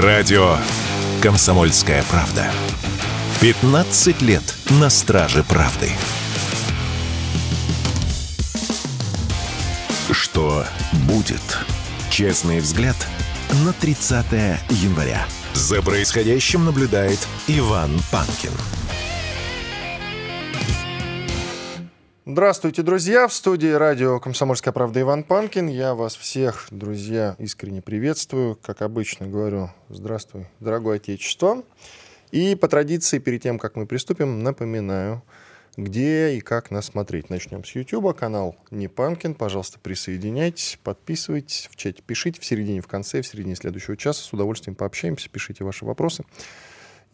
Радио «Комсомольская правда». 15 лет на страже правды. Что будет? Честный взгляд на 30 января. За происходящим наблюдает Иван Панкин. Здравствуйте, друзья! В студии радио «Комсомольская правда» Иван Панкин. Я вас всех, друзья, искренне приветствую. Как обычно говорю, здравствуй, дорогое Отечество. И по традиции, перед тем, как мы приступим, напоминаю, где и как нас смотреть. Начнем с YouTube, канал Не Панкин. Пожалуйста, присоединяйтесь, подписывайтесь, в чате пишите, в середине, в конце, в середине следующего часа. С удовольствием пообщаемся, пишите ваши вопросы.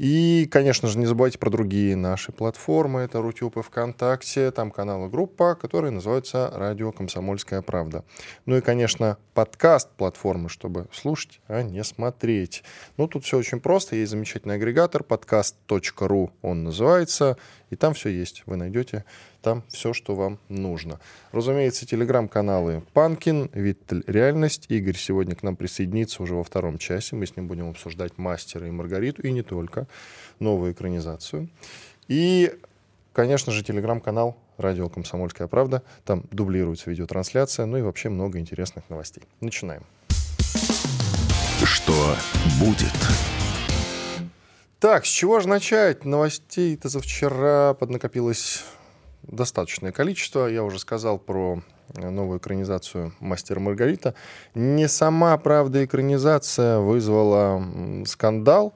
И, конечно же, не забывайте про другие наши платформы. Это Рутюб и ВКонтакте, там канал и группа, которые называются «Радио Комсомольская правда». Ну и, конечно, подкаст платформы, чтобы слушать, а не смотреть. Ну, тут все очень просто. Есть замечательный агрегатор, подкаст.ру он называется, и там все есть. Вы найдете там все, что вам нужно. Разумеется, телеграм-каналы Панкин, Виттель Реальность. Игорь сегодня к нам присоединится уже во втором часе. Мы с ним будем обсуждать «Мастера» и «Маргариту», и не только, новую экранизацию. И, конечно же, телеграм-канал «Радио Комсомольская правда». Там дублируется видеотрансляция, ну и вообще много интересных новостей. Начинаем. Что будет? Так, с чего же начать? Новостей-то за вчера поднакопилось достаточное количество. Я уже сказал про э, новую экранизацию «Мастера Маргарита». Не сама, правда, экранизация вызвала скандал,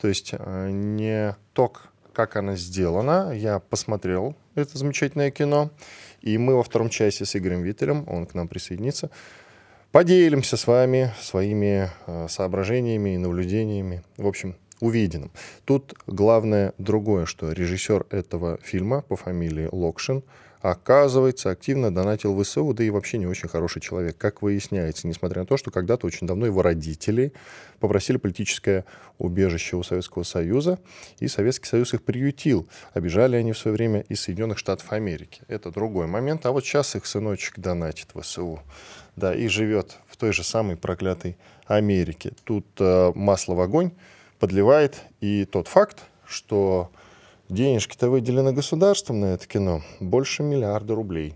то есть э, не то, как она сделана. Я посмотрел это замечательное кино, и мы во втором часе с Игорем Виттелем, он к нам присоединится, поделимся с вами своими э, соображениями и наблюдениями. В общем, увиденным. Тут главное другое, что режиссер этого фильма по фамилии Локшин оказывается, активно донатил ВСУ, да и вообще не очень хороший человек, как выясняется, несмотря на то, что когда-то очень давно его родители попросили политическое убежище у Советского Союза, и Советский Союз их приютил. Обижали они в свое время из Соединенных Штатов Америки. Это другой момент. А вот сейчас их сыночек донатит ВСУ. Да, и живет в той же самой проклятой Америке. Тут э, масло в огонь подливает и тот факт, что денежки-то выделены государством на это кино больше миллиарда рублей.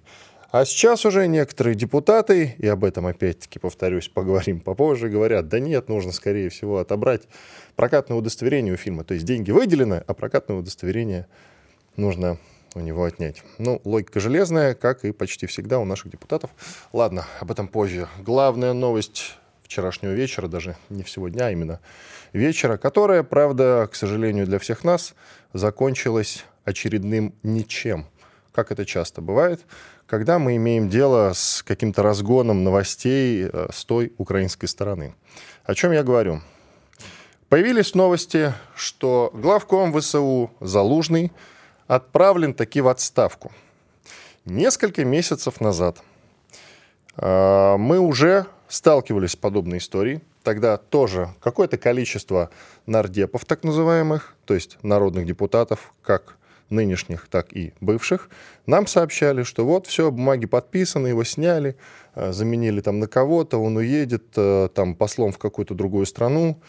А сейчас уже некоторые депутаты, и об этом опять-таки, повторюсь, поговорим попозже, говорят, да нет, нужно, скорее всего, отобрать прокатное удостоверение у фильма. То есть деньги выделены, а прокатное удостоверение нужно у него отнять. Ну, логика железная, как и почти всегда у наших депутатов. Ладно, об этом позже. Главная новость вчерашнего вечера, даже не всего дня, а именно вечера, которая, правда, к сожалению для всех нас, закончилась очередным ничем, как это часто бывает, когда мы имеем дело с каким-то разгоном новостей э, с той украинской стороны. О чем я говорю? Появились новости, что главком ВСУ Залужный отправлен таки в отставку. Несколько месяцев назад э, мы уже сталкивались с подобной историей. Тогда тоже какое-то количество нардепов, так называемых, то есть народных депутатов, как нынешних, так и бывших, нам сообщали, что вот все, бумаги подписаны, его сняли, э, заменили там на кого-то, он уедет э, там послом в какую-то другую страну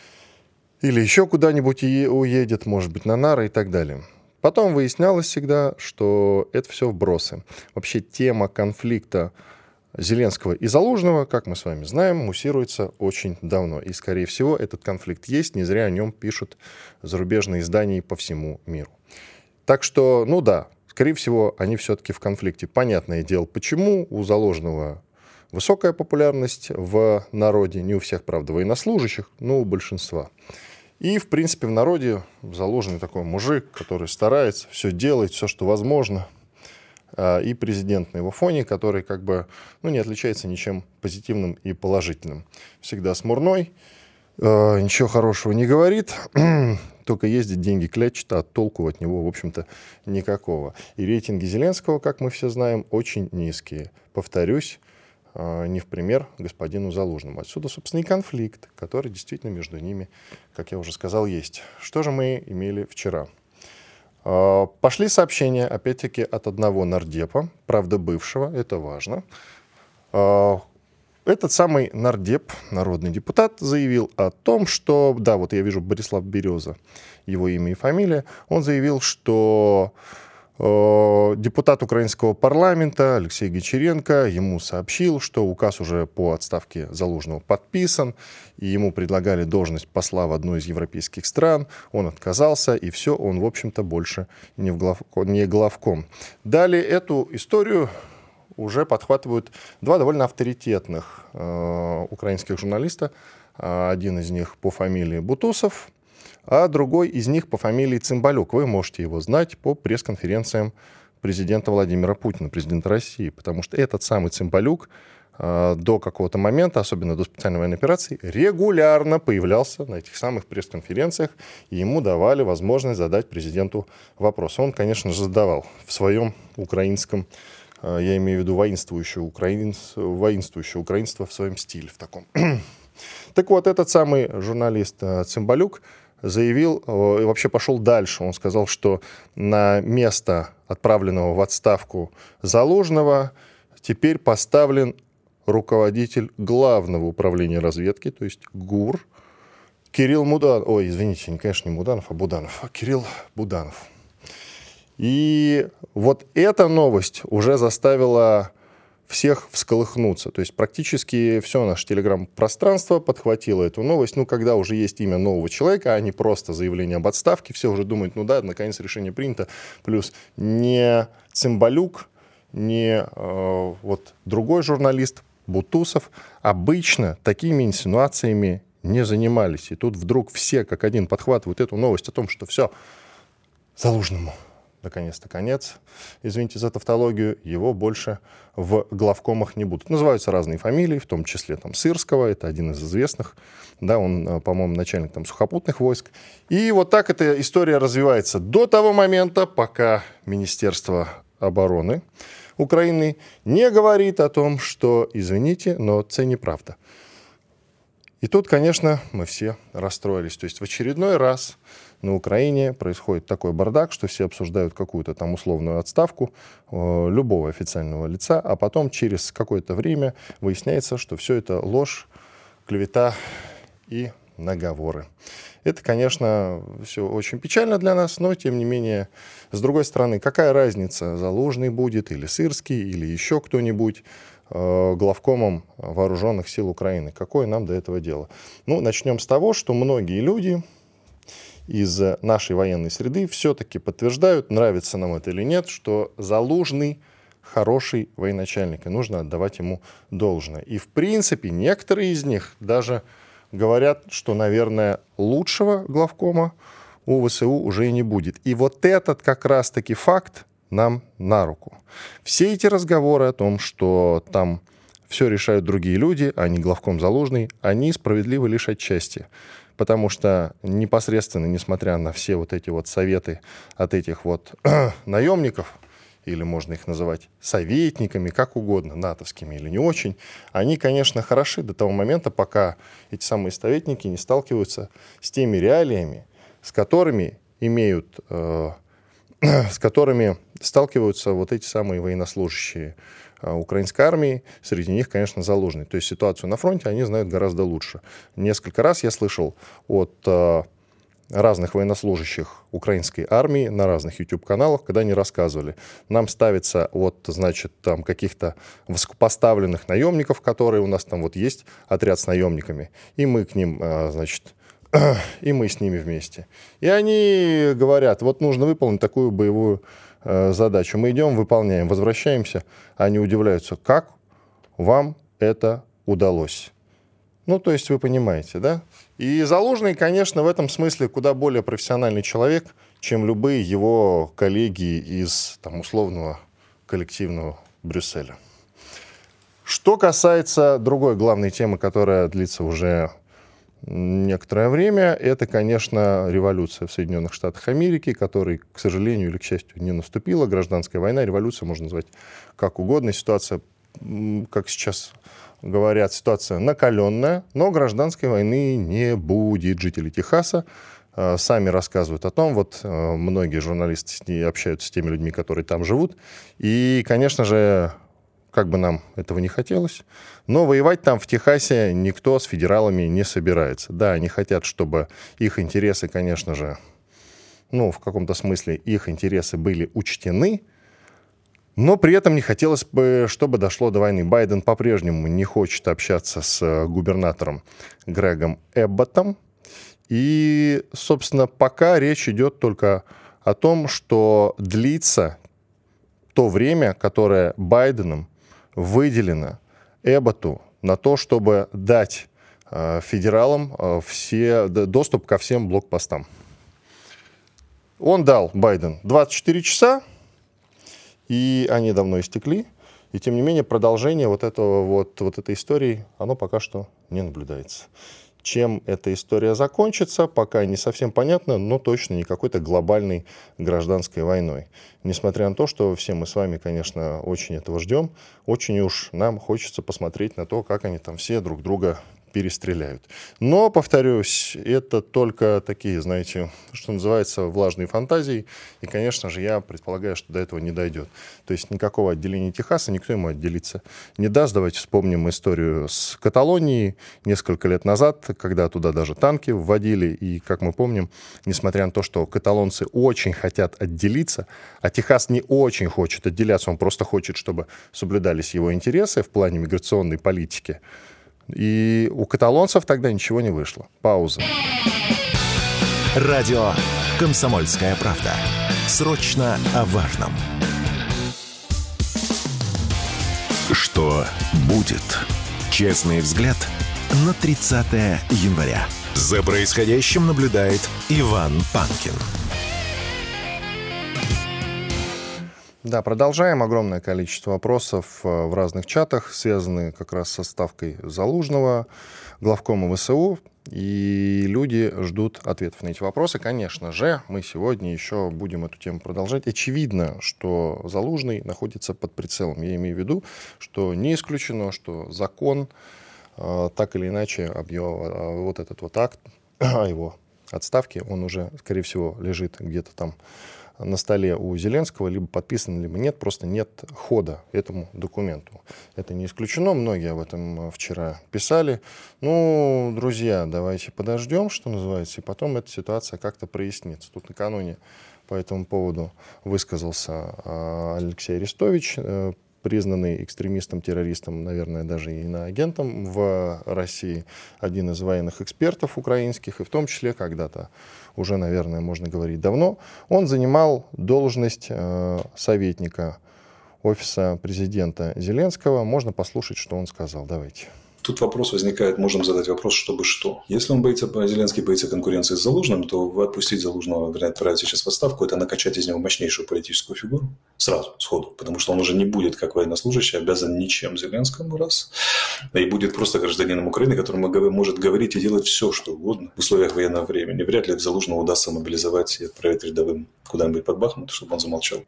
или еще куда-нибудь уедет, может быть, на нары и так далее. Потом выяснялось всегда, что это все вбросы. Вообще тема конфликта Зеленского и Залужного, как мы с вами знаем, муссируется очень давно. И, скорее всего, этот конфликт есть, не зря о нем пишут зарубежные издания по всему миру. Так что, ну да, скорее всего, они все-таки в конфликте. Понятное дело, почему у Заложного высокая популярность в народе, не у всех, правда, военнослужащих, но у большинства. И, в принципе, в народе заложенный такой мужик, который старается, все делает, все, что возможно – и президент на его фоне, который как бы ну, не отличается ничем позитивным и положительным. Всегда смурной, а, ничего хорошего не говорит, только ездит, деньги клячет, а толку от него, в общем-то, никакого. И рейтинги Зеленского, как мы все знаем, очень низкие. Повторюсь, а, не в пример господину Залужному. Отсюда, собственно, и конфликт, который действительно между ними, как я уже сказал, есть. Что же мы имели вчера? А, пошли сообщения, опять-таки, от одного нардепа, правда бывшего, это важно. А, этот самый нардеп, народный депутат, заявил о том, что, да, вот я вижу Борислав Береза, его имя и фамилия, он заявил, что депутат украинского парламента Алексей Гочеренко ему сообщил, что указ уже по отставке Залужного подписан, и ему предлагали должность посла в одну из европейских стран. Он отказался, и все, он, в общем-то, больше не, в глав... не главком. Далее эту историю уже подхватывают два довольно авторитетных э, украинских журналиста. Один из них по фамилии Бутусов, а другой из них по фамилии Цымбалюк. Вы можете его знать по пресс-конференциям президента Владимира Путина, президента России, потому что этот самый Цымбалюк э, до какого-то момента, особенно до специальной военной операции, регулярно появлялся на этих самых пресс-конференциях, и ему давали возможность задать президенту вопрос. Он, конечно же, задавал в своем украинском, э, я имею в виду воинствующее, украин, воинствующее украинство в своем стиле, в таком. так вот, этот самый журналист э, Цымбалюк заявил э, и вообще пошел дальше. Он сказал, что на место отправленного в отставку Заложного теперь поставлен руководитель главного управления разведки, то есть ГУР, Кирилл Муданов. Ой, извините, конечно, не Муданов, а Буданов. А Кирилл Буданов. И вот эта новость уже заставила всех всколыхнуться. То есть практически все наше телеграм-пространство подхватило эту новость. Ну, когда уже есть имя нового человека, а не просто заявление об отставке, все уже думают, ну да, наконец решение принято. Плюс не Цимбалюк, не э, вот другой журналист, Бутусов, обычно такими инсинуациями не занимались. И тут вдруг все как один подхватывают эту новость о том, что все, Залужному наконец-то конец, извините за тавтологию, его больше в главкомах не будут. Называются разные фамилии, в том числе там Сырского, это один из известных, да, он, э, по-моему, начальник там сухопутных войск. И вот так эта история развивается до того момента, пока Министерство обороны Украины не говорит о том, что, извините, но это неправда. И тут, конечно, мы все расстроились. То есть в очередной раз на Украине происходит такой бардак, что все обсуждают какую-то там условную отставку э, любого официального лица, а потом через какое-то время выясняется, что все это ложь, клевета и наговоры. Это, конечно, все очень печально для нас, но, тем не менее, с другой стороны, какая разница, Залужный будет или Сырский, или еще кто-нибудь э, главкомом вооруженных сил Украины. Какое нам до этого дело? Ну, начнем с того, что многие люди, из нашей военной среды все-таки подтверждают, нравится нам это или нет, что Залужный хороший военачальник, и нужно отдавать ему должное. И в принципе некоторые из них даже говорят, что, наверное, лучшего главкома у ВСУ уже и не будет. И вот этот как раз-таки факт нам на руку. Все эти разговоры о том, что там все решают другие люди, а не главком Залужный, они справедливы лишь отчасти потому что непосредственно, несмотря на все вот эти вот советы от этих вот наемников, или можно их называть советниками, как угодно, натовскими или не очень, они, конечно, хороши до того момента, пока эти самые советники не сталкиваются с теми реалиями, с которыми имеют, э, с которыми сталкиваются вот эти самые военнослужащие украинской армии, среди них, конечно, Залужный. То есть ситуацию на фронте они знают гораздо лучше. Несколько раз я слышал от э, разных военнослужащих украинской армии на разных YouTube-каналах, когда они рассказывали. Нам ставится вот, значит, там каких-то высокопоставленных наемников, которые у нас там вот есть, отряд с наемниками, и мы к ним, э, значит, и мы с ними вместе. И они говорят, вот нужно выполнить такую боевую Э, задачу. Мы идем, выполняем, возвращаемся. Они удивляются, как вам это удалось. Ну, то есть вы понимаете, да? И Залужный, конечно, в этом смысле куда более профессиональный человек, чем любые его коллеги из там, условного коллективного Брюсселя. Что касается другой главной темы, которая длится уже некоторое время. Это, конечно, революция в Соединенных Штатах Америки, которой, к сожалению или к счастью, не наступила. Гражданская война, революция, можно назвать как угодно. Ситуация, как сейчас говорят, ситуация накаленная, но гражданской войны не будет. Жители Техаса э, сами рассказывают о том, вот э, многие журналисты с ней общаются с теми людьми, которые там живут, и, конечно же, как бы нам этого не хотелось. Но воевать там в Техасе никто с федералами не собирается. Да, они хотят, чтобы их интересы, конечно же, ну, в каком-то смысле их интересы были учтены, но при этом не хотелось бы, чтобы дошло до войны. Байден по-прежнему не хочет общаться с губернатором Грегом Эбботом. И, собственно, пока речь идет только о том, что длится то время, которое Байденом выделено Эбботу на то, чтобы дать э, федералам э, все, доступ ко всем блокпостам. Он дал, Байден, 24 часа, и они давно истекли. И тем не менее продолжение вот, этого, вот, вот этой истории, оно пока что не наблюдается. Чем эта история закончится, пока не совсем понятно, но точно не какой-то глобальной гражданской войной. Несмотря на то, что все мы с вами, конечно, очень этого ждем, очень уж нам хочется посмотреть на то, как они там все друг друга перестреляют. Но, повторюсь, это только такие, знаете, что называется, влажные фантазии. И, конечно же, я предполагаю, что до этого не дойдет. То есть никакого отделения Техаса никто ему отделиться не даст. Давайте вспомним историю с Каталонией несколько лет назад, когда туда даже танки вводили. И, как мы помним, несмотря на то, что каталонцы очень хотят отделиться, а Техас не очень хочет отделяться, он просто хочет, чтобы соблюдались его интересы в плане миграционной политики, и у каталонцев тогда ничего не вышло. Пауза. Радио «Комсомольская правда». Срочно о важном. Что будет? Честный взгляд на 30 января. За происходящим наблюдает Иван Панкин. Да, продолжаем. Огромное количество вопросов э, в разных чатах, связанные как раз со ставкой Залужного, главкома ВСУ. И люди ждут ответов на эти вопросы. Конечно же, мы сегодня еще будем эту тему продолжать. Очевидно, что Залужный находится под прицелом. Я имею в виду, что не исключено, что закон э, так или иначе объел, э, вот этот вот акт его отставке, он уже, скорее всего, лежит где-то там на столе у Зеленского, либо подписан, либо нет, просто нет хода этому документу. Это не исключено, многие об этом э, вчера писали. Ну, друзья, давайте подождем, что называется, и потом эта ситуация как-то прояснится. Тут накануне по этому поводу высказался э, Алексей Арестович, э, признанный экстремистом, террористом, наверное, даже и иноагентом в России, один из военных экспертов украинских, и в том числе когда-то, уже, наверное, можно говорить давно, он занимал должность э, советника офиса президента Зеленского. Можно послушать, что он сказал. Давайте. Тут вопрос возникает, можем задать вопрос, чтобы что. Если он боится, Зеленский боится конкуренции с Залужным, то отпустить Залужного, вернее, отправить сейчас в отставку, это накачать из него мощнейшую политическую фигуру сразу, сходу. Потому что он уже не будет, как военнослужащий, обязан ничем Зеленскому, раз. И будет просто гражданином Украины, который может говорить и делать все, что угодно в условиях военного времени. Вряд ли Залужного удастся мобилизовать и отправить рядовым куда-нибудь под Бахмут, чтобы он замолчал.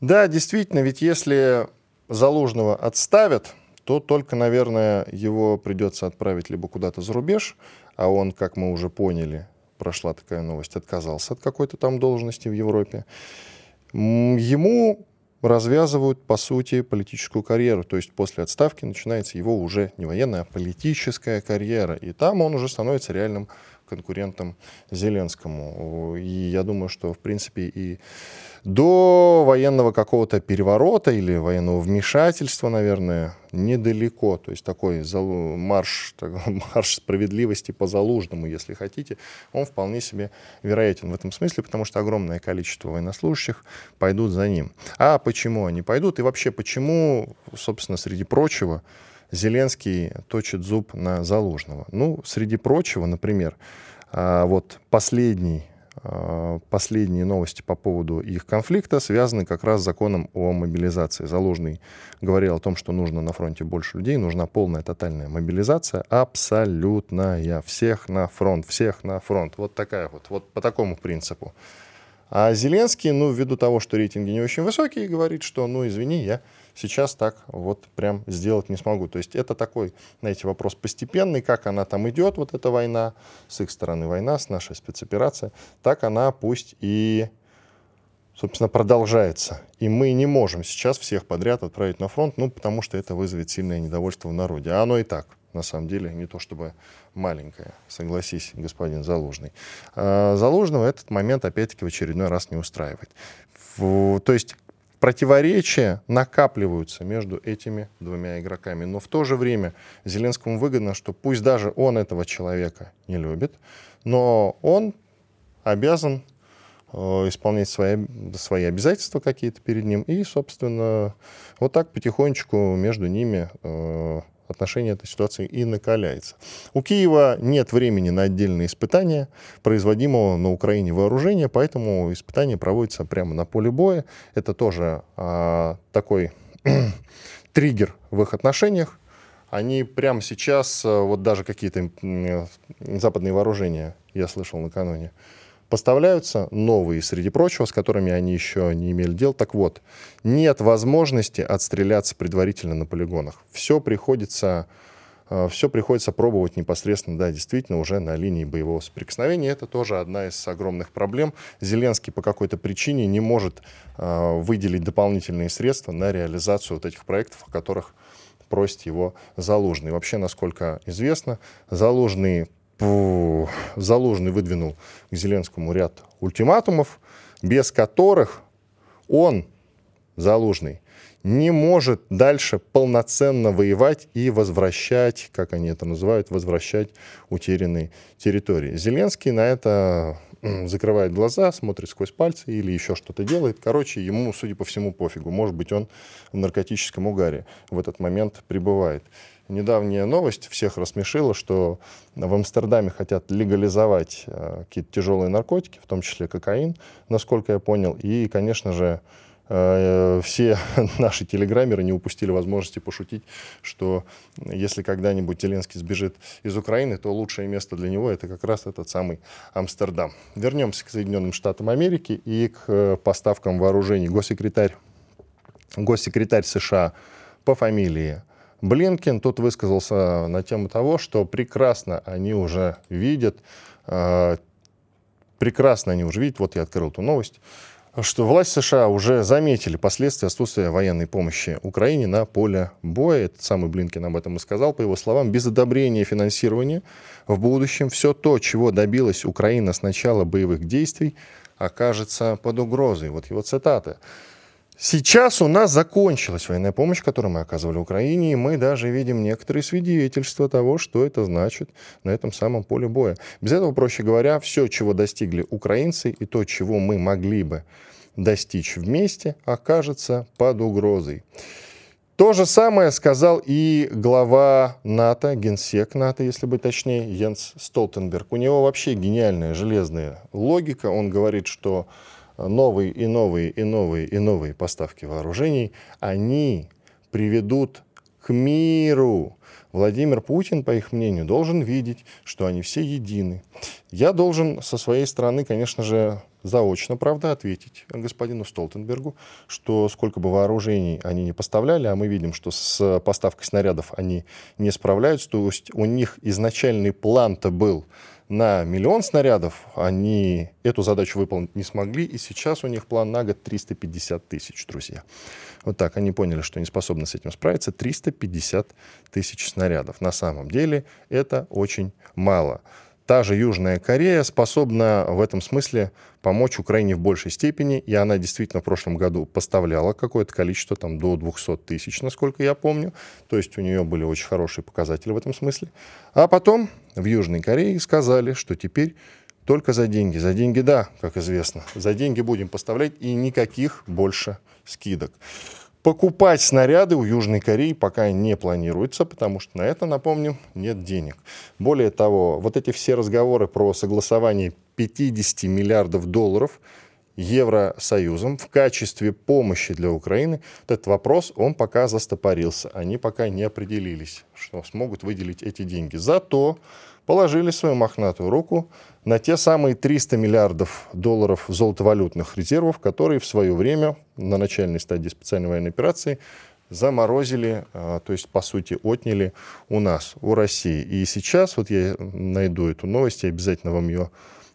Да, действительно, ведь если Залужного отставят, то только, наверное, его придется отправить либо куда-то за рубеж, а он, как мы уже поняли, прошла такая новость, отказался от какой-то там должности в Европе. Ему развязывают, по сути, политическую карьеру. То есть после отставки начинается его уже не военная, а политическая карьера. И там он уже становится реальным конкурентом Зеленскому. И я думаю, что, в принципе, и до военного какого-то переворота или военного вмешательства, наверное, недалеко. То есть такой марш, марш справедливости по Залужному, если хотите, он вполне себе вероятен в этом смысле, потому что огромное количество военнослужащих пойдут за ним. А почему они пойдут? И вообще, почему, собственно, среди прочего, Зеленский точит зуб на Залужного? Ну, среди прочего, например, а, вот последний а, последние новости по поводу их конфликта связаны как раз с законом о мобилизации. Заложный говорил о том, что нужно на фронте больше людей, нужна полная тотальная мобилизация, абсолютная. Всех на фронт, всех на фронт. Вот такая вот, вот по такому принципу. А Зеленский, ну, ввиду того, что рейтинги не очень высокие, говорит, что, ну, извини, я сейчас так вот прям сделать не смогу. То есть это такой, знаете, вопрос постепенный, как она там идет, вот эта война, с их стороны война, с нашей спецоперацией, так она пусть и собственно, продолжается. И мы не можем сейчас всех подряд отправить на фронт, ну, потому что это вызовет сильное недовольство в народе. А оно и так, на самом деле, не то чтобы маленькое, согласись, господин Залужный. А Залужного этот момент, опять-таки, в очередной раз не устраивает. В, то есть противоречия накапливаются между этими двумя игроками. Но в то же время Зеленскому выгодно, что пусть даже он этого человека не любит, но он обязан э, исполнять свои, свои обязательства какие-то перед ним. И, собственно, вот так потихонечку между ними э, отношение этой ситуации и накаляется. У Киева нет времени на отдельные испытания производимого на Украине вооружения, поэтому испытания проводятся прямо на поле боя. Это тоже а, такой триггер в их отношениях. Они прямо сейчас, а, вот даже какие-то западные вооружения, я слышал накануне, поставляются новые, среди прочего, с которыми они еще не имели дел. Так вот, нет возможности отстреляться предварительно на полигонах. Все приходится, э, все приходится пробовать непосредственно, да, действительно, уже на линии боевого соприкосновения. Это тоже одна из огромных проблем. Зеленский по какой-то причине не может э, выделить дополнительные средства на реализацию вот этих проектов, о которых просит его Залужный. Вообще, насколько известно, Залужный Залужный выдвинул к Зеленскому ряд ультиматумов, без которых он, Залужный, не может дальше полноценно воевать и возвращать, как они это называют, возвращать утерянные территории. Зеленский на это закрывает глаза, смотрит сквозь пальцы или еще что-то делает. Короче, ему, судя по всему, пофигу. Может быть, он в наркотическом угаре в этот момент пребывает недавняя новость всех рассмешила, что в Амстердаме хотят легализовать э, какие-то тяжелые наркотики, в том числе кокаин, насколько я понял. И, конечно же, э, все наши телеграммеры не упустили возможности пошутить, что если когда-нибудь Зеленский сбежит из Украины, то лучшее место для него это как раз этот самый Амстердам. Вернемся к Соединенным Штатам Америки и к э, поставкам вооружений. Госсекретарь, госсекретарь США по фамилии Блинкин тут высказался на тему того, что прекрасно они уже видят, э, прекрасно они уже видят, вот я открыл эту новость, что власть США уже заметили последствия отсутствия военной помощи Украине на поле боя. Этот самый Блинкин об этом и сказал, по его словам, без одобрения финансирования в будущем все то, чего добилась Украина с начала боевых действий, окажется под угрозой. Вот его цитаты. Сейчас у нас закончилась военная помощь, которую мы оказывали Украине, и мы даже видим некоторые свидетельства того, что это значит на этом самом поле боя. Без этого, проще говоря, все, чего достигли украинцы, и то, чего мы могли бы достичь вместе, окажется под угрозой. То же самое сказал и глава НАТО, генсек НАТО, если быть точнее, Йенс Столтенберг. У него вообще гениальная железная логика. Он говорит, что новые и новые и новые и новые поставки вооружений, они приведут к миру. Владимир Путин, по их мнению, должен видеть, что они все едины. Я должен со своей стороны, конечно же, заочно, правда, ответить господину Столтенбергу, что сколько бы вооружений они не поставляли, а мы видим, что с поставкой снарядов они не справляются, то есть у них изначальный план-то был на миллион снарядов, они эту задачу выполнить не смогли, и сейчас у них план на год 350 тысяч, друзья. Вот так, они поняли, что не способны с этим справиться. 350 тысяч снарядов. На самом деле это очень мало. Та же Южная Корея способна в этом смысле помочь Украине в большей степени, и она действительно в прошлом году поставляла какое-то количество, там, до 200 тысяч, насколько я помню, то есть у нее были очень хорошие показатели в этом смысле. А потом в Южной Корее сказали, что теперь только за деньги. За деньги, да, как известно. За деньги будем поставлять и никаких больше скидок. Покупать снаряды у Южной Кореи пока не планируется, потому что на это, напомню, нет денег. Более того, вот эти все разговоры про согласование 50 миллиардов долларов Евросоюзом в качестве помощи для Украины, этот вопрос, он пока застопорился. Они пока не определились, что смогут выделить эти деньги. Зато положили свою мохнатую руку на те самые 300 миллиардов долларов золотовалютных резервов, которые в свое время на начальной стадии специальной военной операции заморозили, а, то есть, по сути, отняли у нас, у России. И сейчас, вот я найду эту новость, я обязательно вам ее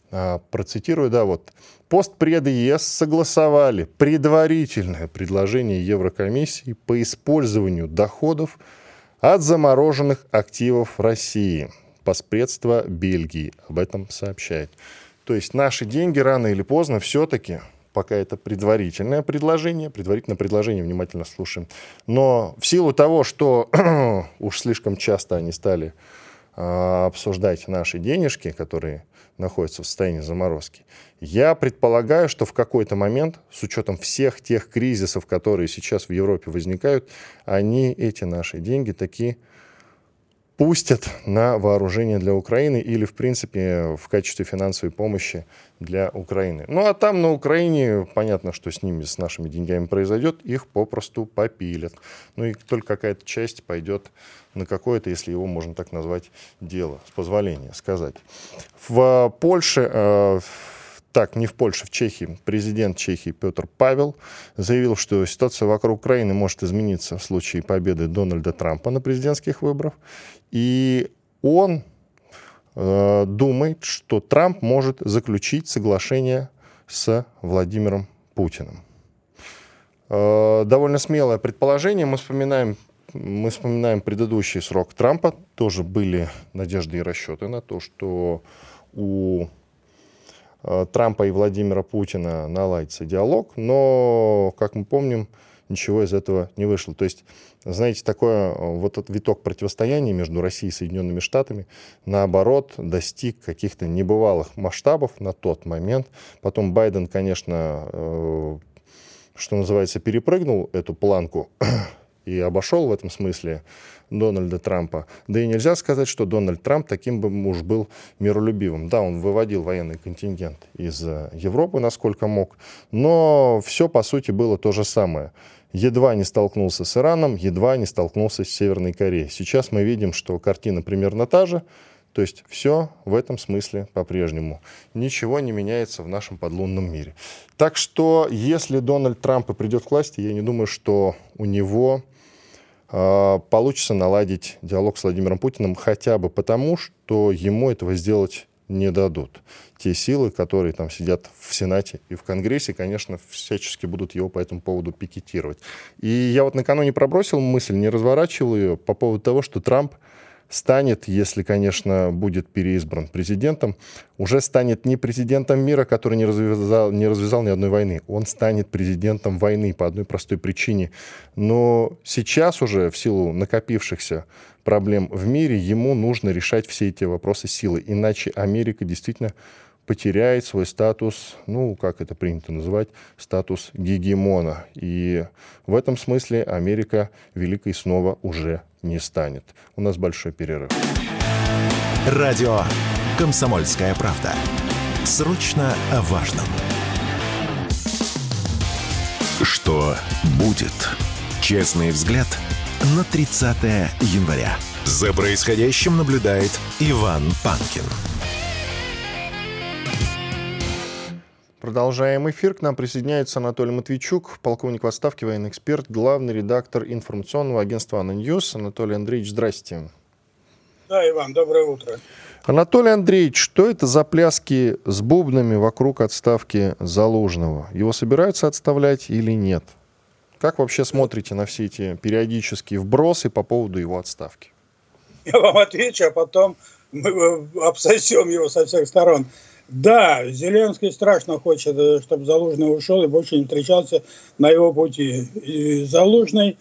А, процитирую, да, вот. Постпреды ЕС согласовали предварительное предложение Еврокомиссии по использованию доходов от замороженных активов России. Поспредство Бельгии об этом сообщает. То есть наши деньги рано или поздно все-таки, пока это предварительное предложение, предварительное предложение внимательно слушаем, но в силу того, что уж слишком часто они стали э, обсуждать наши денежки, которые находятся в состоянии заморозки, я предполагаю, что в какой-то момент, с учетом всех тех кризисов, которые сейчас в Европе возникают, они, эти наши деньги, такие пустят на вооружение для Украины или, в принципе, в качестве финансовой помощи для Украины. Ну, а там на Украине, понятно, что с ними, с нашими деньгами произойдет, их попросту попилят. Ну, и только какая-то часть пойдет на какое-то, если его можно так назвать, дело, с позволения сказать. В Польше, э, так, не в Польше, в Чехии, президент Чехии Петр Павел заявил, что ситуация вокруг Украины может измениться в случае победы Дональда Трампа на президентских выборах. И он э, думает, что Трамп может заключить соглашение с Владимиром Путиным. Э, довольно смелое предположение. Мы вспоминаем, мы вспоминаем предыдущий срок Трампа. Тоже были надежды и расчеты на то, что у Трампа и Владимира Путина наладится диалог. Но, как мы помним, ничего из этого не вышло. То есть, знаете, такое вот этот виток противостояния между Россией и Соединенными Штатами, наоборот, достиг каких-то небывалых масштабов на тот момент. Потом Байден, конечно, э, что называется, перепрыгнул эту планку и обошел в этом смысле Дональда Трампа. Да и нельзя сказать, что Дональд Трамп таким бы уж был миролюбивым. Да, он выводил военный контингент из э, Европы, насколько мог, но все, по сути, было то же самое едва не столкнулся с Ираном, едва не столкнулся с Северной Кореей. Сейчас мы видим, что картина примерно та же, то есть все в этом смысле по-прежнему. Ничего не меняется в нашем подлунном мире. Так что, если Дональд Трамп и придет к власти, я не думаю, что у него получится наладить диалог с Владимиром Путиным хотя бы потому, что ему этого сделать не дадут. Те силы, которые там сидят в Сенате и в Конгрессе, конечно, всячески будут его по этому поводу пикетировать. И я вот накануне пробросил мысль, не разворачивал ее по поводу того, что Трамп станет, если, конечно, будет переизбран президентом, уже станет не президентом мира, который не развязал, не развязал ни одной войны. Он станет президентом войны по одной простой причине. Но сейчас уже в силу накопившихся проблем в мире ему нужно решать все эти вопросы силы. Иначе Америка действительно потеряет свой статус, ну, как это принято называть, статус гегемона. И в этом смысле Америка великой снова уже не станет. У нас большой перерыв. Радио «Комсомольская правда». Срочно о важном. Что будет? Честный взгляд на 30 января. За происходящим наблюдает Иван Панкин. Продолжаем эфир. К нам присоединяется Анатолий Матвейчук, полковник в отставке, военный эксперт, главный редактор информационного агентства «ANNA News». Анатолий Андреевич, здрасте. Да, Иван, доброе утро. Анатолий Андреевич, что это за пляски с бубнами вокруг отставки Залужного? Его собираются отставлять или нет? Как вообще смотрите на все эти периодические вбросы по поводу его отставки? Я вам отвечу, а потом мы обсосем его со всех сторон. Да, Зеленский страшно хочет, э, чтобы Залужный ушел и больше не встречался на его пути. И Залужный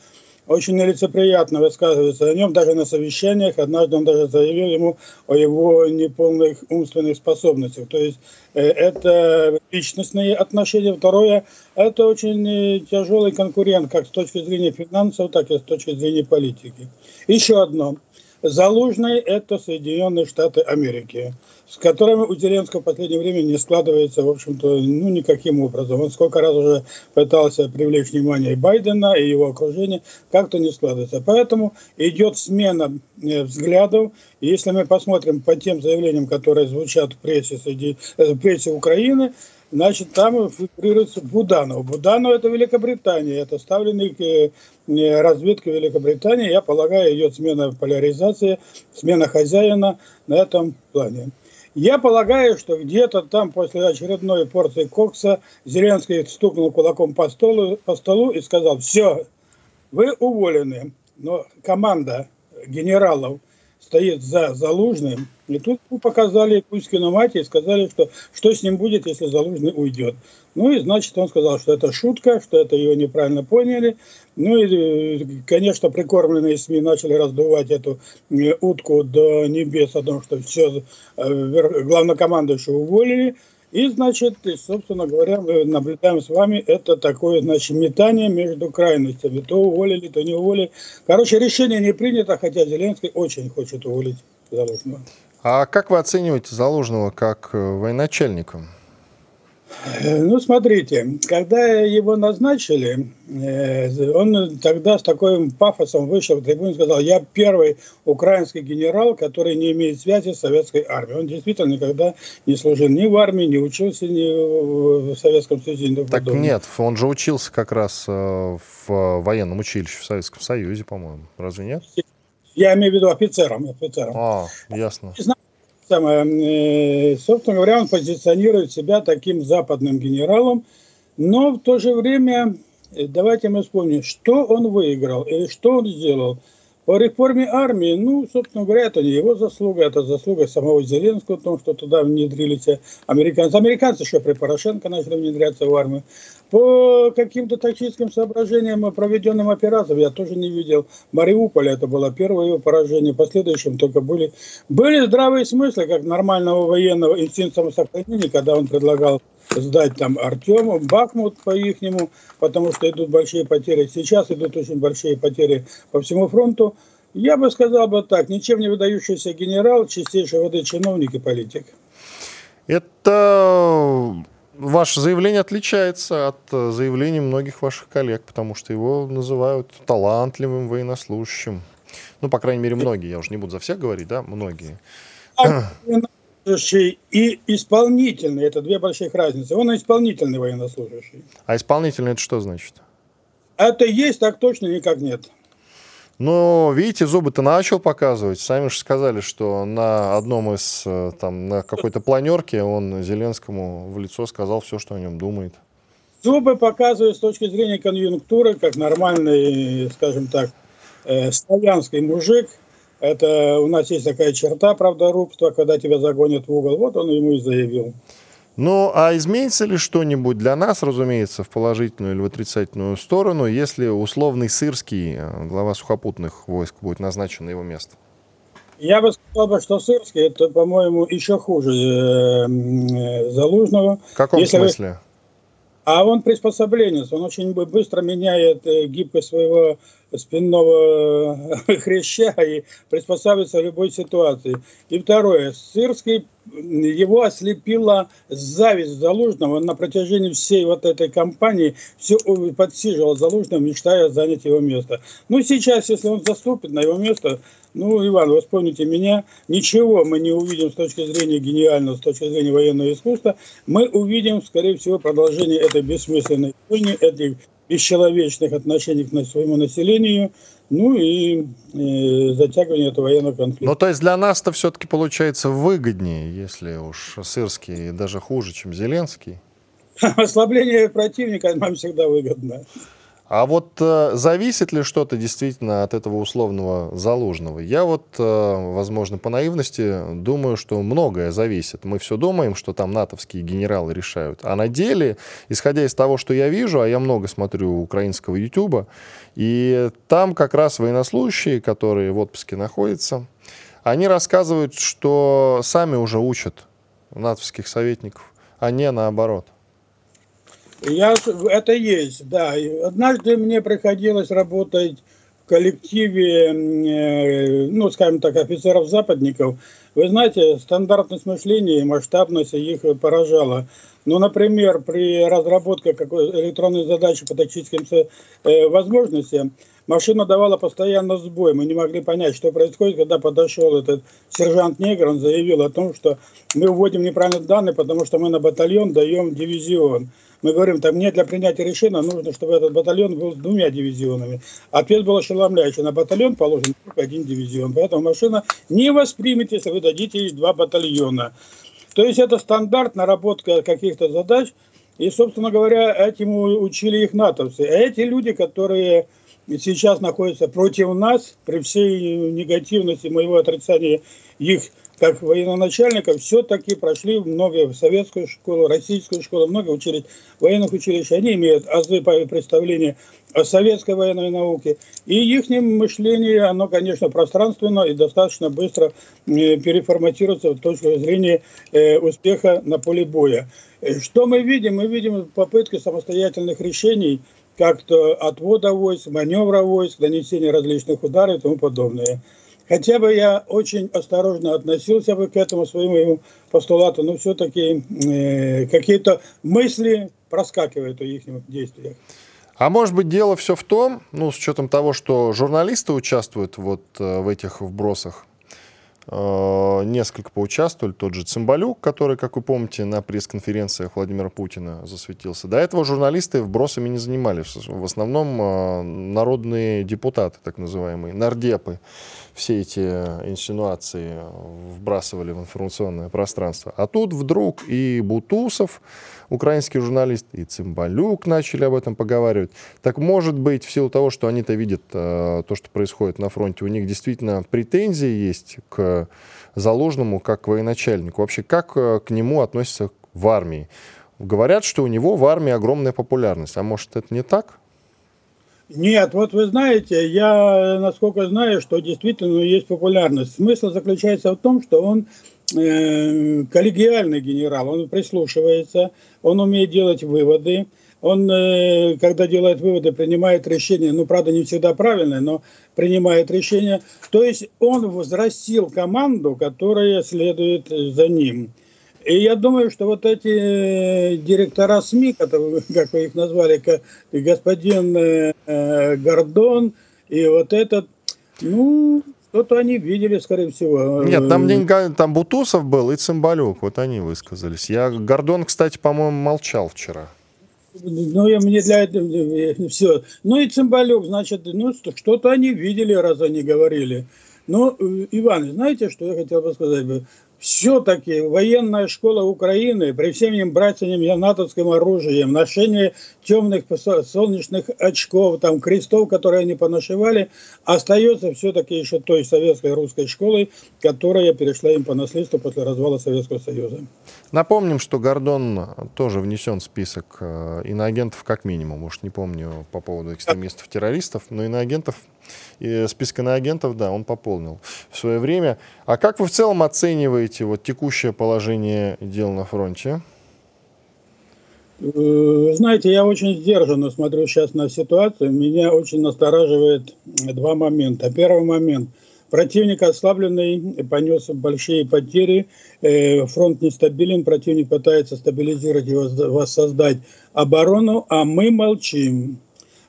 очень нелицеприятно высказывается о нем, даже на совещаниях. Однажды он даже заявил ему о его неполных умственных способностях. То есть э, это личностные отношения. Второе, это очень э, тяжелый конкурент, как с точки зрения финансов, так и с точки зрения политики. Еще одно. Залужный – это Соединенные Штаты Америки с которыми у Зеленского в последнее время не складывается, в общем-то, ну, никаким образом. Он сколько раз уже пытался привлечь внимание Байдена, и его окружения, как-то не складывается. Поэтому идет смена э, взглядов. И если мы посмотрим по тем заявлениям, которые звучат в прессе, среди, э, в прессе Украины, значит, там фигурируется Буданов. Буданов – это Великобритания, это ставленный э, разведка Великобритании. Я полагаю, идет смена поляризации, смена хозяина на этом плане. Я полагаю, что где-то там после очередной порции кокса Зеленский стукнул кулаком по столу, по столу и сказал, все, вы уволены, но команда генералов стоит за Залужным. И тут показали Кузькину мать и сказали, что что с ним будет, если Залужный уйдет. Ну и значит он сказал, что это шутка, что это его неправильно поняли. Ну и, конечно, прикормленные СМИ начали раздувать эту э, утку до небес о том, что все, э, главнокомандующего уволили. И, значит, собственно говоря, мы наблюдаем с вами это такое, значит, метание между крайностями. То уволили, то не уволили. Короче, решение не принято, хотя Зеленский очень хочет уволить Залужного. А как вы оцениваете Залужного как э, военачальника? Э, ну, смотрите, когда его назначили, э, он тогда с таким пафосом вышел в трибуну и сказал, я первый украинский генерал, который не имеет связи с советской армией. Он действительно никогда не служил ни в армии, не учился ни в Советском Союзе. Ни так подобное. нет, он же учился как раз э, в военном училище в Советском Союзе, по-моему. Разве нет? Я имею в виду офицером. офицером. А, ясно самое, э, собственно говоря, он позиционирует себя таким западным генералом, но в то же время э, давайте мы вспомним, что он выиграл или что он сделал. По реформе армии, ну, собственно говоря, это не его заслуга, это заслуга самого Зеленского, потому что туда внедрились американцы. Американцы еще при Порошенко начали внедряться в армию. По каким-то тактическим соображениям, проведенным операциям, я тоже не видел. Мариуполь это было первое его поражение, последующим только были, были здравые смыслы, как нормального военного инстинкта самосохранения, когда он предлагал сдать там Артему, Бахмут по-ихнему, потому что идут большие потери. Сейчас идут очень большие потери по всему фронту. Я бы сказал бы так, ничем не выдающийся генерал, чистейший воды чиновник и политик. Это ваше заявление отличается от э, заявлений многих ваших коллег, потому что его называют талантливым военнослужащим. Ну, по крайней мере, многие. Я уже не буду за всех говорить, да, многие. Военнослужащий и исполнительный – это две больших разницы. Он исполнительный военнослужащий. А исполнительный – это что значит? Это есть, так точно никак нет. Но, видите, зубы-то начал показывать. Сами же сказали, что на одном из, э, там, на какой-то планерке он Зеленскому в лицо сказал все, что о нем думает. Зубы показывают с точки зрения конъюнктуры, как нормальный, скажем так, э, славянский мужик. Это у нас есть такая черта правдорубства, когда тебя загонят в угол. Вот он ему и заявил. Ну, а изменится ли что-нибудь для нас, разумеется, в положительную или в отрицательную сторону, если условный Сырский, э, глава сухопутных войск, будет назначен на его место? Я бы сказал, что Сырский, это, по-моему, еще хуже э, э, Залужного. В каком если смысле? Вы... А он приспособленец, он очень быстро меняет гибкость своего спинного хряща и приспосабливается в любой ситуации. И второе, Сырский его ослепила зависть Залужного. На протяжении всей вот этой кампании все подсиживал Залужного, мечтая занять его место. Ну, сейчас, если он заступит на его место, ну, Иван, вы вспомните меня, ничего мы не увидим с точки зрения гениального, с точки зрения военного искусства. Мы увидим, скорее всего, продолжение этой бессмысленной войны, этих бесчеловечных отношений к своему населению – ну и э, затягивание этого военного конфликта. Ну, то есть для нас-то все-таки получается выгоднее, если уж Сырский даже хуже, чем Зеленский. Ослабление противника нам всегда выгодно. А вот э, зависит ли что-то действительно от этого условного заложенного? Я вот, э, возможно, по наивности думаю, что многое зависит. Мы все думаем, что там натовские генералы решают. А на деле, исходя из того, что я вижу, а я много смотрю украинского ютуба, и там как раз военнослужащие, которые в отпуске находятся, они рассказывают, что сами уже учат натовских советников, а не наоборот. Я, это есть, да. Однажды мне приходилось работать в коллективе, э, ну, скажем так, офицеров-западников. Вы знаете, стандартность мышления и масштабность их поражала. Ну, например, при разработке какой электронной задачи по тактическим э, возможностям, машина давала постоянно сбой. Мы не могли понять, что происходит, когда подошел этот сержант-негр, он заявил о том, что мы вводим неправильные данные, потому что мы на батальон даем дивизион. Мы говорим, там нет для принятия решения, нужно, чтобы этот батальон был с двумя дивизионами. Ответ был ошеломляющий. На батальон положен только один дивизион. Поэтому машина не воспримет, если вы дадите ей два батальона. То есть это стандарт наработка каких-то задач, и, собственно говоря, этому учили их натовцы. А эти люди, которые сейчас находятся против нас, при всей негативности моего отрицания их как военачальников, все-таки прошли много в советскую школу, российскую школу, много учились военных училищах. Они имеют азы представления о советской военной науке. И их мышление, оно, конечно, пространственно и достаточно быстро переформатируется в точку зрения э, успеха на поле боя. Что мы видим? Мы видим попытки самостоятельных решений, как-то отвода войск, маневра войск, нанесения различных ударов и тому подобное. Хотя бы я очень осторожно относился бы к этому своему постулату, но все-таки э, какие-то мысли проскакивают в их действиях. А может быть, дело все в том, ну, с учетом того, что журналисты участвуют вот э, в этих вбросах, несколько поучаствовали, тот же Цымбалюк, который, как вы помните, на пресс-конференциях Владимира Путина засветился. До этого журналисты вбросами не занимались. В основном э, народные депутаты, так называемые, нардепы все эти инсинуации вбрасывали в информационное пространство. А тут вдруг и Бутусов, украинский журналист, и Цимбалюк начали об этом поговаривать. Так может быть, в силу того, что они-то видят э, то, что происходит на фронте, у них действительно претензии есть к Заложному как к военачальнику. Вообще, как э, к нему относятся в армии? Говорят, что у него в армии огромная популярность. А может, это не так? Нет, вот вы знаете, я насколько знаю, что действительно есть популярность. Смысл заключается в том, что он э, коллегиальный генерал, он прислушивается, он умеет делать выводы, он, э, когда делает выводы, принимает решения, ну, правда, не всегда правильные, но принимает решения. То есть он возрастил команду, которая следует за ним. И я думаю, что вот эти э, директора СМИ, как вы их назвали, господин э, Гордон и вот этот, ну, что-то они видели, скорее всего. Нет, там, там Бутусов был и Цымбалюк, вот они высказались. Я, Гордон, кстати, по-моему, молчал вчера. Ну, я мне для этого э, все. Ну и Цымбалюк, значит, ну, что-то они видели, раз они говорили. Ну, Иван, знаете, что я хотел бы сказать? Все-таки военная школа Украины при всем брательным натовским оружием, ношение темных солнечных очков, там крестов, которые они понашивали, остается все-таки еще той советской русской школой, которая перешла им по наследству после развала Советского Союза. Напомним, что Гордон тоже внесен в список э, иноагентов как минимум. Уж не помню по поводу экстремистов-террористов, но иноагентов и список иноагентов, да, он пополнил в свое время. А как вы в целом оцениваете вот текущее положение дел на фронте? Э, знаете, я очень сдержанно смотрю сейчас на ситуацию. Меня очень настораживает два момента. Первый момент. Противник ослабленный, понес большие потери, э, фронт нестабилен, противник пытается стабилизировать и воссоздать оборону, а мы молчим.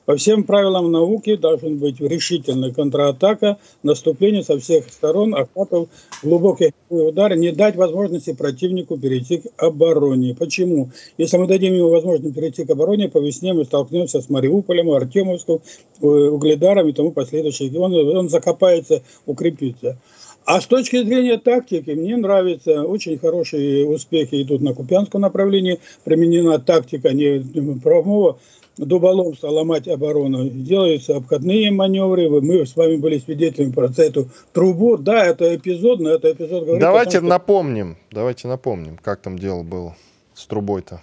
По всем правилам науки должен быть решительная контратака, наступление со всех сторон, охватов, глубокий удар, не дать возможности противнику перейти к обороне. Почему? Если мы дадим ему возможность перейти к обороне, по весне мы столкнемся с Мариуполем, Артемовском, э, Угледаром и тому последующее. Он, он закопается, укрепится. А с точки зрения тактики, мне нравится, очень хорошие успехи идут на Купянском направлении, применена тактика не прямого дуболомства ломать оборону. Делаются обходные маневры. Мы с вами были свидетелями про эту трубу. Да, это эпизод, но это эпизод говорит Давайте том, что... напомним, давайте напомним, как там дело было с трубой-то.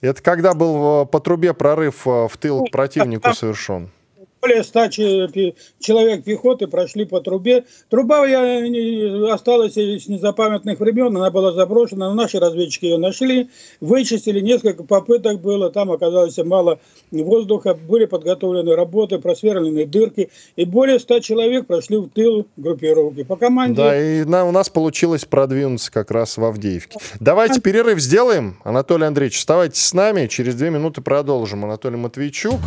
Это когда был э, по трубе прорыв э, в тыл к противнику совершен? Более 100 человек пехоты прошли по трубе. Труба я, осталась из незапамятных времен, она была заброшена, но наши разведчики ее нашли, вычистили, несколько попыток было, там оказалось мало воздуха, были подготовлены работы, просверлены дырки, и более 100 человек прошли в тыл группировки. По команде... Да, и на, у нас получилось продвинуться как раз в Авдеевке. Давайте перерыв сделаем. Анатолий Андреевич, оставайтесь с нами, через две минуты продолжим. Анатолий Матвейчук.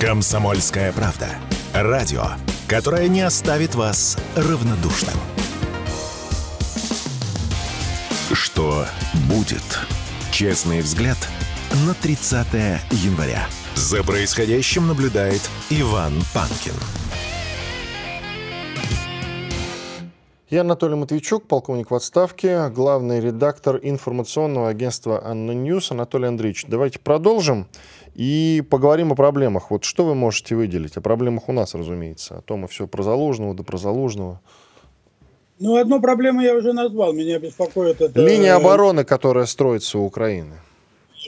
Комсомольская правда. Радио, которое не оставит вас равнодушным. Что будет? Честный взгляд на 30 января. За происходящим наблюдает Иван Панкин. Я Анатолий Матвейчук, полковник в отставке, главный редактор информационного агентства «ANNA News». Анатолий Андреевич, давайте продолжим и поговорим о проблемах. Вот что вы можете выделить? О проблемах у нас, разумеется. А то мы все про Залужного, да про Залужного. Ну, одну проблему я уже назвал. Меня беспокоит это... Линия обороны, которая строится у Украины.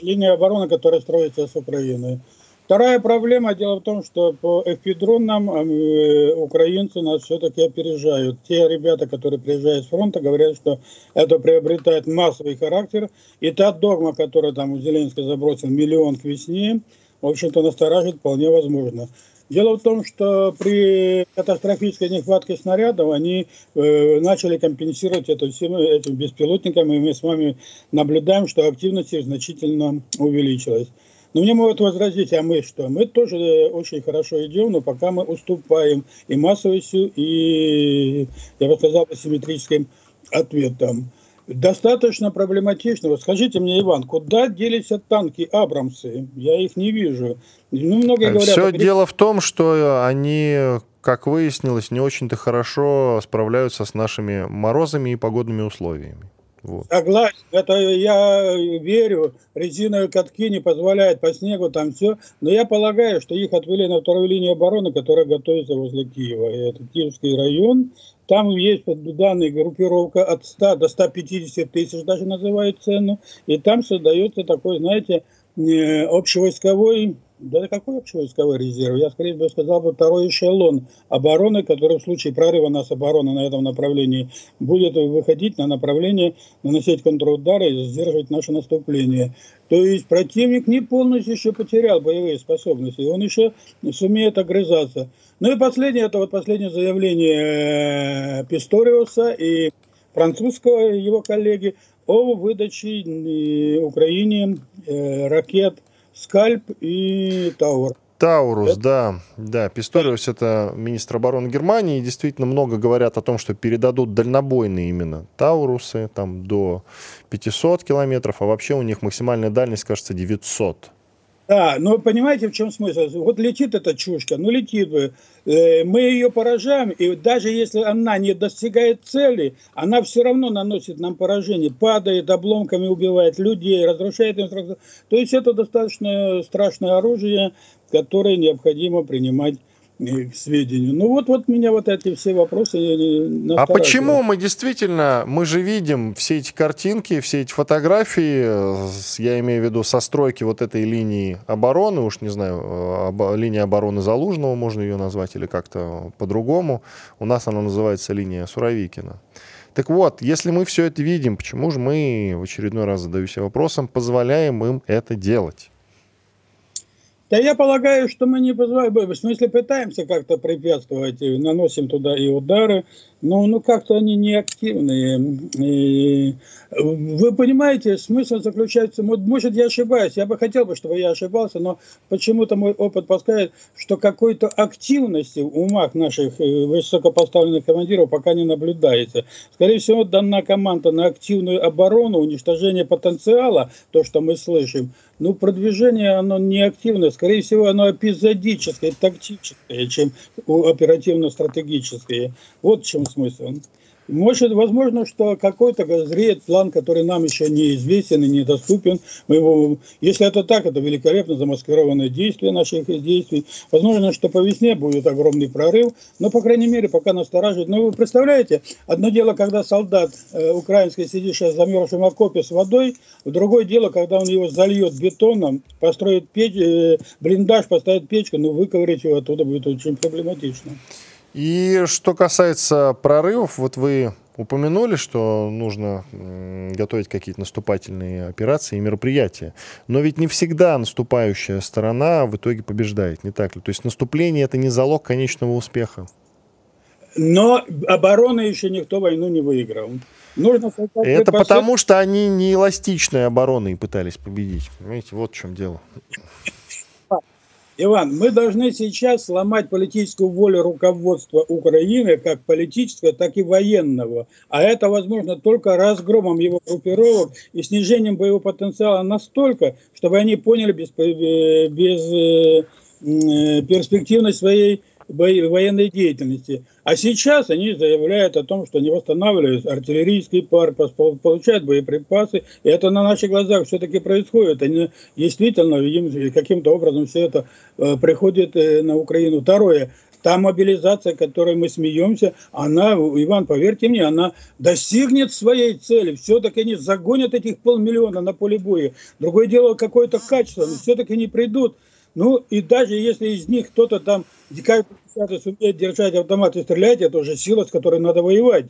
Линия обороны, которая строится с Украиной. Вторая проблема, дело в том, что по эфпидронам э, украинцы нас все-таки опережают. Те ребята, которые приезжают с фронта, говорят, что это приобретает массовый характер. И та догма, которая там у Зеленского забросил миллион к весне, в общем-то, настораживает вполне возможно. Дело в том, что при катастрофической нехватке снарядов они э, начали компенсировать это всем этим беспилотникам, и мы с вами наблюдаем, что активность их значительно увеличилась. Но мне могут возразить, а мы что? Мы тоже э, очень хорошо идем, но пока мы уступаем и массовостью, и, я бы сказал, асимметрическим ответом. Достаточно проблематично. Вот скажите мне, Иван, куда делись танки Абрамсы? Я их не вижу. Ну, многие говорят, Все а... дело в том, что они, как выяснилось, не очень-то хорошо справляются с нашими морозами и погодными условиями. Вот. Согласен, это я верю, резиновые катки не позволяют по снегу, там все, но я полагаю, что их отвели на вторую линию обороны, которая готовится возле Киева. Это Киевский район, там есть данные группировка от 100 до 150 тысяч, даже называют цену, и там создается такой, знаете, э, общевойсковой да какой общевойсковой резерв? Я, скорее бы сказал бы, второй эшелон обороны, который в случае прорыва нас обороны на этом направлении будет выходить на направление, наносить контрудары и сдерживать наше наступление. То есть противник не полностью еще потерял боевые способности, он еще сумеет огрызаться. Ну и последнее, это вот последнее заявление э, Писториуса и французского его коллеги о выдаче э, Украине э, ракет – Скальп и Таур. Таурус, это... да, да. Писториус это министр обороны Германии. И действительно много говорят о том, что передадут дальнобойные именно Таурусы, там до 500 километров, а вообще у них максимальная дальность, кажется, 900 да, но понимаете, в чем смысл? Вот летит эта чушка, ну летит бы. Э, мы ее поражаем, и даже если она не достигает цели, она все равно наносит нам поражение, падает, обломками убивает людей, разрушает инфраструктуру. То есть это достаточно страшное оружие, которое необходимо принимать к сведению. Ну вот, вот меня вот эти все вопросы А почему мы действительно, мы же видим все эти картинки, все эти фотографии, я имею в виду со стройки вот этой линии обороны, уж не знаю, об, линия обороны Залужного можно ее назвать или как-то по-другому. У нас она называется линия Суровикина. Так вот, если мы все это видим, почему же мы, в очередной раз задаю себе вопросом, позволяем им это делать? Да я полагаю, что мы не позволяем, в смысле пытаемся как-то препятствовать, наносим туда и удары, но ну, как-то они не активные. И вы понимаете, смысл заключается, может я ошибаюсь, я бы хотел бы, чтобы я ошибался, но почему-то мой опыт подсказывает, что какой-то активности в умах наших э, высокопоставленных командиров пока не наблюдается. Скорее всего, дана команда на активную оборону, уничтожение потенциала, то, что мы слышим, ну, продвижение, оно не активное, скорее всего, оно эпизодическое, тактическое, чем оперативно-стратегическое. Вот чем смысл. Может, возможно, что какой-то зреет план, который нам еще неизвестен и недоступен. Мы его, если это так, это великолепно замаскированное действие наших действий. Возможно, что по весне будет огромный прорыв, но, по крайней мере, пока настораживает. Но вы представляете, одно дело, когда солдат э, украинский сидит сейчас в замерзшем окопе с водой, другое дело, когда он его зальет бетоном, построит печь, э, блиндаж, поставит печку, но выковырять его оттуда будет очень проблематично. И что касается прорывов, вот вы упомянули, что нужно готовить какие-то наступательные операции и мероприятия. Но ведь не всегда наступающая сторона в итоге побеждает, не так ли? То есть наступление это не залог конечного успеха. Но обороны еще никто войну не выиграл. Нужно это потому, что они не эластичной обороной пытались победить. Понимаете, вот в чем дело. Иван, мы должны сейчас сломать политическую волю руководства Украины, как политического, так и военного. А это возможно только разгромом его группировок и снижением боевого потенциала настолько, чтобы они поняли без, без э, перспективность своей военной деятельности. А сейчас они заявляют о том, что они восстанавливают артиллерийский парк, получают боеприпасы. И это на наших глазах все-таки происходит. Они действительно, видим, каким-то образом все это э, приходит э, на Украину. Второе. Та мобилизация, которой мы смеемся, она, Иван, поверьте мне, она достигнет своей цели. Все-таки они загонят этих полмиллиона на поле боя. Другое дело, какое-то качество, но все-таки они придут. Ну, и даже если из них кто-то там как сумеет держать автомат и стрелять, это уже сила, с которой надо воевать.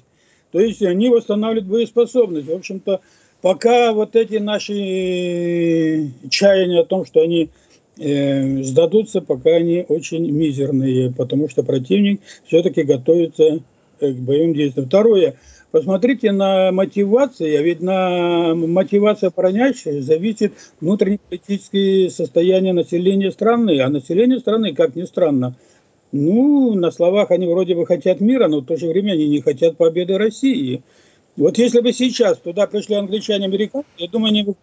То есть они восстанавливают боеспособность. В общем-то, пока вот эти наши чаяния о том, что они э, сдадутся, пока они очень мизерные, потому что противник все-таки готовится к боевым действиям. Второе, посмотрите на мотивацию, а ведь на мотивация обороняющих зависит внутреннее политическое состояние населения страны, а население страны, как ни странно, ну, на словах они вроде бы хотят мира, но в то же время они не хотят победы России. Вот если бы сейчас туда пришли англичане, американцы, я думаю, они бы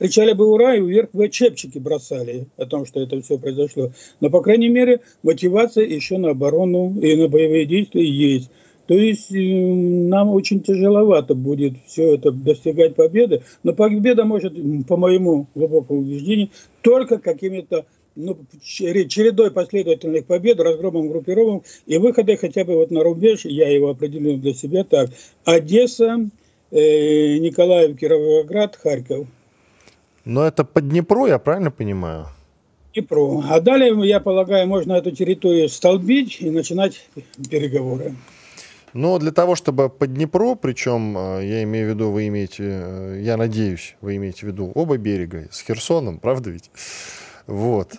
кричали бы «Ура!» и вверх бы чепчики бросали о том, что это все произошло. Но, по крайней мере, мотивация еще на оборону и на боевые действия есть. То есть э, нам очень тяжеловато будет все это достигать победы, но победа может, по моему глубокому убеждению, только какими-то ну, чередой последовательных побед, разгромом группировок и выхода хотя бы вот на рубеж, я его определил для себя так, Одесса, э, Николаев, Кировоград, Харьков. Но это по Днепру, я правильно понимаю? Днепру. А далее, я полагаю, можно эту территорию столбить и начинать переговоры. Но для того, чтобы по Днепру, причем э, я имею в виду, вы имеете, э, я надеюсь, вы имеете в виду оба берега с Херсоном, правда ведь? Вот.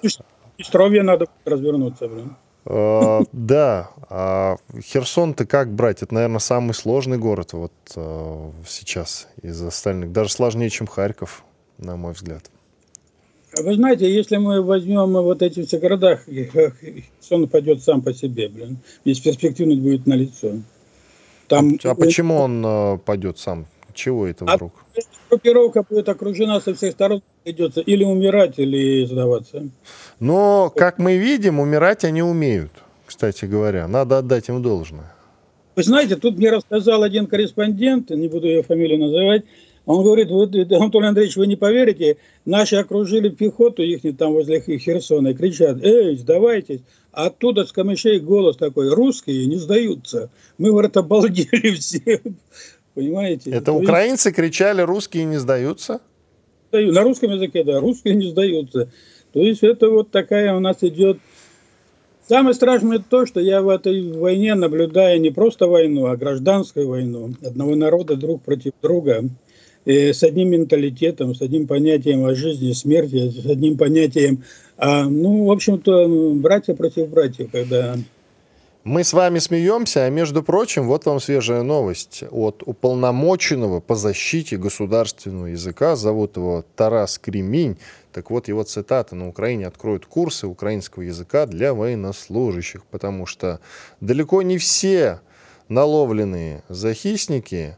Истровье надо развернуться, блин. Uh, да, а Херсон-то как брать? Это, наверное, самый сложный город вот сейчас из остальных. Даже сложнее, чем Харьков, на мой взгляд. Вы знаете, если мы возьмем вот эти все города, Херсон пойдет сам по себе, блин. Бесперспективность будет на лицо. Там... А, а почему он uh, пойдет сам? Чего это вдруг? А группировка будет окружена со всех сторон, придется или умирать, или сдаваться. Но, как мы видим, умирать они умеют, кстати говоря. Надо отдать им должное. Вы знаете, тут мне рассказал один корреспондент, не буду ее фамилию называть, он говорит, вот, Анатолий Андреевич, вы не поверите, наши окружили пехоту их там возле Херсона и кричат, эй, сдавайтесь. А оттуда с камышей голос такой, русские не сдаются. Мы, говорят, обалдели все. Понимаете? Это То украинцы есть... кричали, русские не сдаются? На русском языке, да, русские не сдаются. То есть это вот такая у нас идет... Самое страшное то, что я в этой войне наблюдаю не просто войну, а гражданскую войну. Одного народа друг против друга. И с одним менталитетом, с одним понятием о жизни, смерти, с одним понятием, а, ну, в общем-то, братья против братьев, когда мы с вами смеемся, а между прочим, вот вам свежая новость от уполномоченного по защите государственного языка, зовут его Тарас Креминь. Так вот, его цитата на Украине откроют курсы украинского языка для военнослужащих, потому что далеко не все наловленные захисники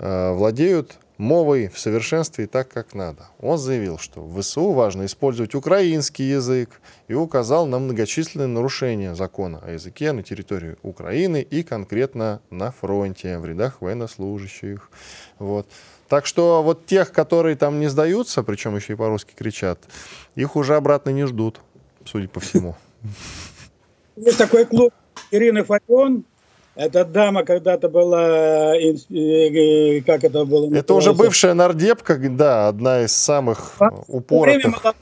э, владеют мовой в совершенстве и так, как надо. Он заявил, что в ВСУ важно использовать украинский язык и указал на многочисленные нарушения закона о языке на территории Украины и конкретно на фронте, в рядах военнослужащих. Вот. Так что вот тех, которые там не сдаются, причем еще и по-русски кричат, их уже обратно не ждут, судя по всему. Есть такой клуб Ирины Фарион, эта дама когда-то была, э, э, как это было? Это уже бывшая нардепка, да, одна из самых упоротых.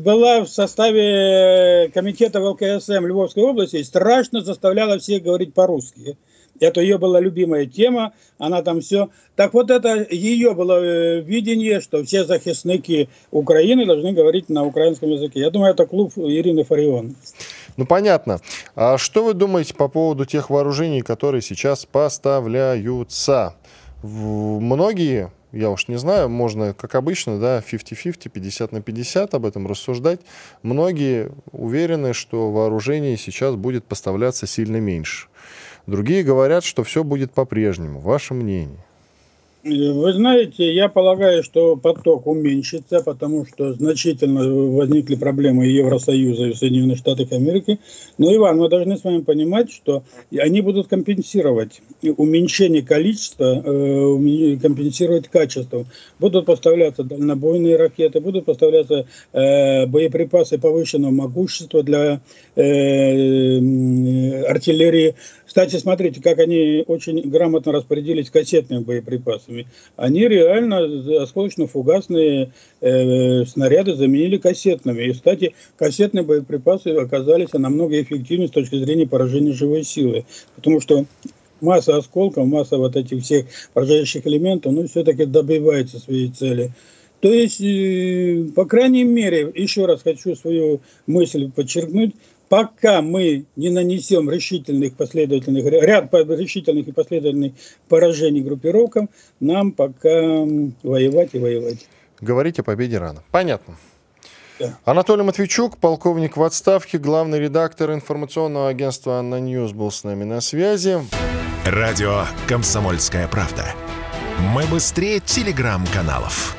Была в составе комитета ВЛКСМ Львовской области и страшно заставляла всех говорить по-русски. Это ее была любимая тема, она там все. Так вот это ее было э, видение, что все захисники Украины должны говорить на украинском языке. Я думаю, это клуб Ирины Фарион. Ну, понятно. А что вы думаете по поводу тех вооружений, которые сейчас поставляются? Многие, я уж не знаю, можно, как обычно, да, 50-50, 50 на 50 об этом рассуждать. Многие уверены, что вооружений сейчас будет поставляться сильно меньше. Другие говорят, что все будет по-прежнему. Ваше мнение? Вы знаете, я полагаю, что поток уменьшится, потому что значительно возникли проблемы Евросоюза, и Соединенных Штатов Америки. Но, Иван, мы должны с вами понимать, что они будут компенсировать уменьшение количества, э, компенсировать качество. Будут поставляться дальнобойные ракеты, будут поставляться э, боеприпасы повышенного могущества для э, артиллерии. Кстати, смотрите, как они очень грамотно распорядились кассетными боеприпасами. Они реально осколочно-фугасные э, снаряды заменили кассетными. И, кстати, кассетные боеприпасы оказались намного эффективнее с точки зрения поражения живой силы. Потому что масса осколков, масса вот этих всех поражающих элементов, ну, все-таки добивается своей цели. То есть, э, по крайней мере, еще раз хочу свою мысль подчеркнуть, пока мы не нанесем решительных последовательных, ряд решительных и последовательных поражений группировкам, нам пока воевать и воевать. Говорить о победе рано. Понятно. Да. Анатолий Матвейчук, полковник в отставке, главный редактор информационного агентства «ANNA News» был с нами на связи. Радио «Комсомольская правда». Мы быстрее телеграм-каналов.